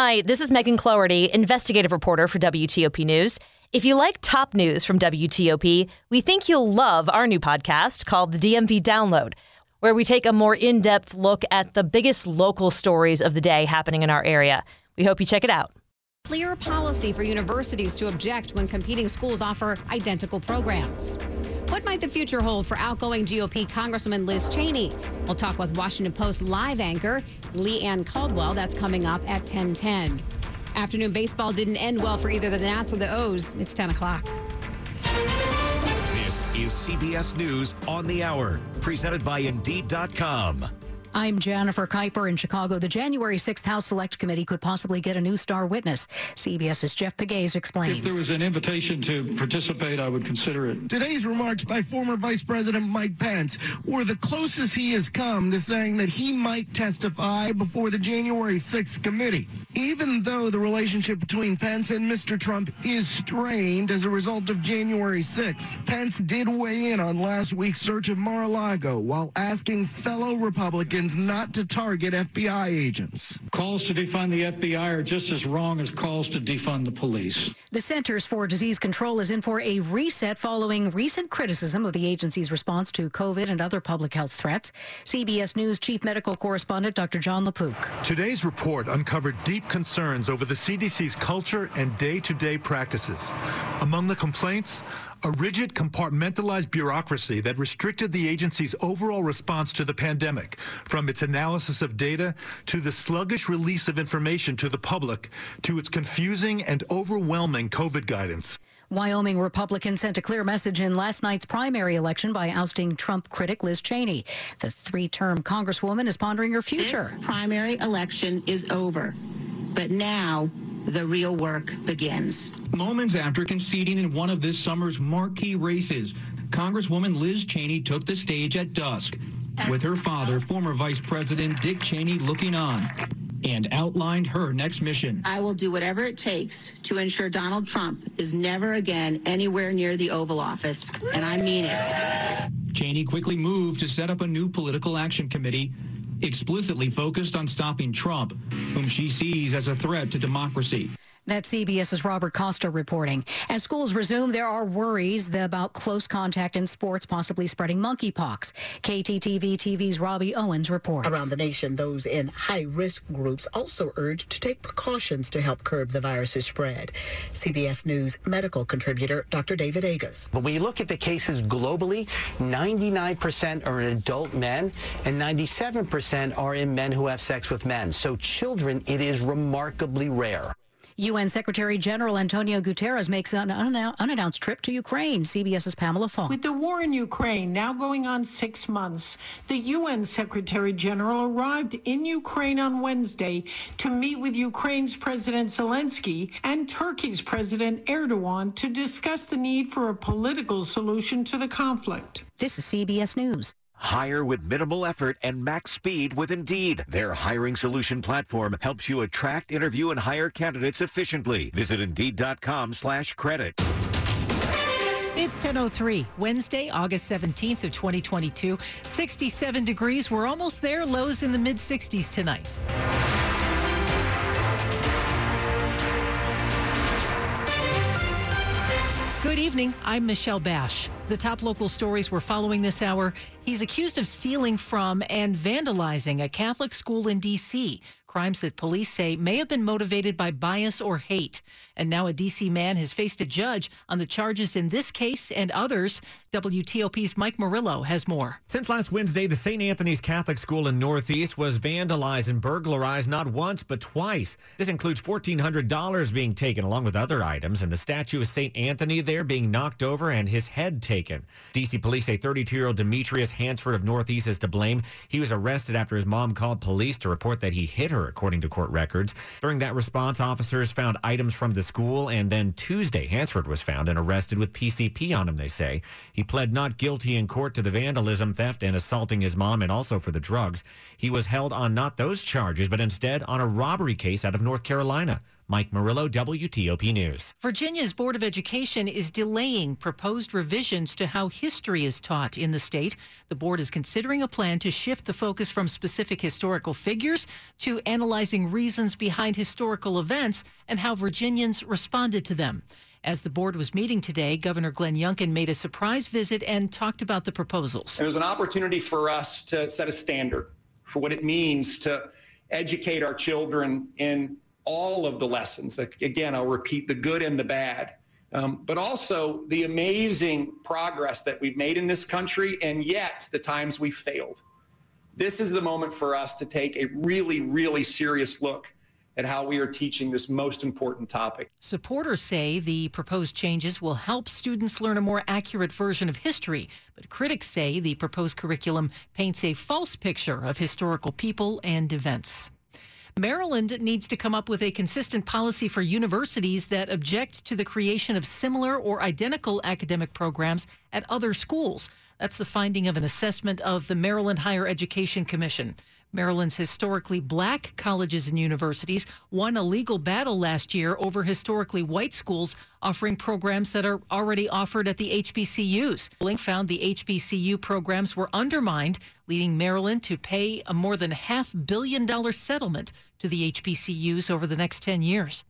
Hi, this is Megan Cloherty, investigative reporter for WTOP News. If you like top news from WTOP, we think you'll love our new podcast called the DMV Download, where we take a more in depth look at the biggest local stories of the day happening in our area. We hope you check it out. Clear policy for universities to object when competing schools offer identical programs. What might the future hold for outgoing GOP Congresswoman Liz Cheney? We'll talk with Washington Post live anchor Leigh Ann Caldwell. That's coming up at 1010. Afternoon baseball didn't end well for either the Nats or the O's. It's 10 o'clock. This is CBS News on the Hour, presented by Indeed.com. I'm Jennifer Keiper in Chicago. The January 6th House Select Committee could possibly get a new star witness. CBS's Jeff Pegues explains. If there was an invitation to participate, I would consider it. Today's remarks by former Vice President Mike Pence were the closest he has come to saying that he might testify before the January 6th committee. Even though the relationship between Pence and Mr. Trump is strained as a result of January 6th, Pence did weigh in on last week's search of Mar-a-Lago while asking fellow Republicans not to target FBI agents. Calls to defund the FBI are just as wrong as calls to defund the police. The Centers for Disease Control is in for a reset following recent criticism of the agency's response to COVID and other public health threats. CBS News Chief Medical Correspondent Dr. Jon LaPook. Today's report uncovered deep concerns over the CDC's culture and day-to-day practices. Among the complaints, a rigid, compartmentalized bureaucracy that restricted the agency's overall response to the pandemic, from its analysis of data to the sluggish release of information to the public to its confusing and overwhelming COVID guidance. Wyoming Republicans sent a clear message in last night's primary election by ousting Trump critic Liz Cheney. The three-term congresswoman is pondering her future. This primary election is over, but now the real work begins. Moments after conceding in one of this summer's marquee races, Congresswoman Liz Cheney took the stage at dusk with her father, former Vice President Dick Cheney, looking on and outlined her next mission. I will do whatever it takes to ensure Donald Trump is never again anywhere near the Oval Office, and I mean it. Cheney quickly moved to set up a new political action committee explicitly focused on stopping Trump, whom she sees as a threat to democracy. That's CBS's Robert Costa reporting. As schools resume, there are worries about close contact in sports possibly spreading monkeypox. KTTV TV's Robbie Owens reports. Around the nation, those in high risk groups also urged to take precautions to help curb the virus's spread. CBS News medical contributor Dr. David Agus. When we look at the cases globally, 99% are in adult men and 97% are in men who have sex with men. So children, it is remarkably rare. UN Secretary General Antonio Guterres makes an unannounced trip to Ukraine. CBS's Pamela Fong. With the war in Ukraine now going on six months, the UN Secretary General arrived in Ukraine on Wednesday to meet with Ukraine's President Zelensky and Turkey's President Erdogan to discuss the need for a political solution to the conflict. This is CBS News. Hire with minimal effort and max speed with Indeed. Their hiring solution platform helps you attract, interview, and hire candidates efficiently. Visit Indeed.com slash credit. It's 10.03, Wednesday, August 17th of 2022. 67 degrees. We're almost there. Lows in the mid-60s tonight. Good evening. I'm Michelle Basch. The top local stories we're following this hour. He's accused of stealing from and vandalizing a Catholic school in D.C crimes that police say may have been motivated by bias or hate. And now a D.C. man has faced a judge on the charges in this case and others. WTOP's Mike Murillo has more. Since last Wednesday, the St. Anthony's Catholic School in Northeast was vandalized and burglarized not once, but twice. This includes $1,400 being taken along with other items, and the statue of St. Anthony there being knocked over and his head taken. D.C. police say 32 year old Demetrius Hansford of Northeast is to blame. He was arrested after his mom called police to report that he hit her according to court records. During that response, officers found items from the school, and then Tuesday, Hansford was found and arrested with PCP on him, they say. He pled not guilty in court to the vandalism, theft, and assaulting his mom, and also for the drugs. He was held on not those charges, but instead on a robbery case out of North Carolina. Mike Murillo, WTOP News. Virginia's Board of Education is delaying proposed revisions to how history is taught in the state. The board is considering a plan to shift the focus from specific historical figures to analyzing reasons behind historical events and how Virginians responded to them. As the board was meeting today, Governor Glenn Youngkin made a surprise visit and talked about the proposals. It was an opportunity for us to set a standard for what it means to educate our children in all of the lessons. Again, I'll repeat the good and the bad, um, but also the amazing progress that we've made in this country and yet the times we failed. This is the moment for us to take a really, really serious look at how we are teaching this most important topic. Supporters say the proposed changes will help students learn a more accurate version of history, but critics say the proposed curriculum paints a false picture of historical people and events. Maryland needs to come up with a consistent policy for universities that object to the creation of similar or identical academic programs at other schools. That's the finding of an assessment of the Maryland Higher Education Commission. Maryland's historically black colleges and universities won a legal battle last year over historically white schools offering programs that are already offered at the HBCUs. Link found the HBCU programs were undermined, leading Maryland to pay a more than half billion dollar settlement to the HBCUs over the next 10 years.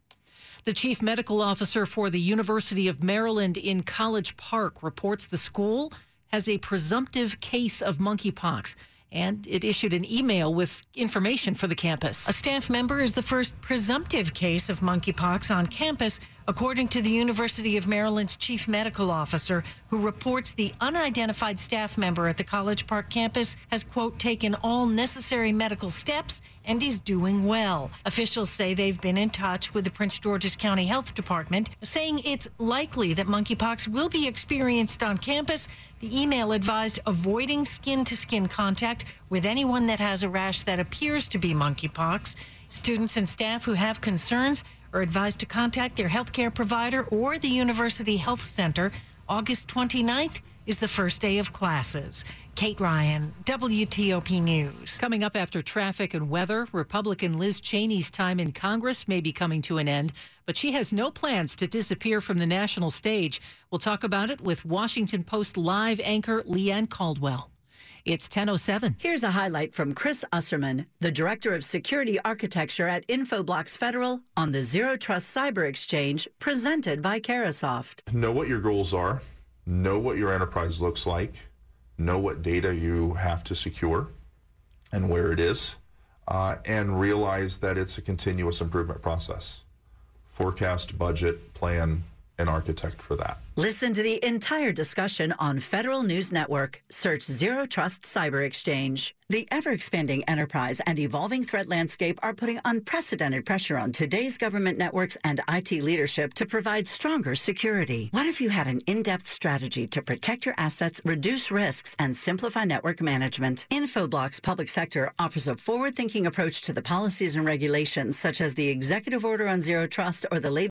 The chief medical officer for the University of Maryland in College Park reports the school has a presumptive case of monkeypox and it issued an email with information for the campus. A staff member is the first presumptive case of monkeypox on campus, according to the University of Maryland's chief medical officer, who reports the unidentified staff member at the College Park campus has, quote, taken all necessary medical steps and is doing well. Officials say they've been in touch with the Prince George's County Health Department, saying it's likely that monkeypox will be experienced on campus. The email advised avoiding skin to skin contact with anyone that has a rash that appears to be monkeypox. Students and staff who have concerns are advised to contact their healthcare provider or the University Health Center. August 29th is the first day of classes. Kate Ryan, WTOP News. Coming up after traffic and weather, Republican Liz Cheney's time in Congress may be coming to an end, but she has no plans to disappear from the national stage. We'll talk about it with Washington Post live anchor Leigh Ann Caldwell. It's 1007. Here's a highlight from Chris Usserman, the Director of Security Architecture at Infoblox Federal on the Zero Trust Cyber Exchange presented by Carahsoft. Know what your goals are, know what your enterprise looks like, know what data you have to secure and where it is, uh, and realize that it's a continuous improvement process. Forecast, budget, plan, and architect for that. Listen to the entire discussion on Federal News Network. Search Zero Trust Cyber Exchange. The ever expanding enterprise and evolving threat landscape are putting unprecedented pressure on today's government networks and IT leadership to provide stronger security. What if you had an in depth strategy to protect your assets, reduce risks, and simplify network management? Infoblox Public Sector offers a forward thinking approach to the policies and regulations, such as the Executive Order on Zero Trust or the latest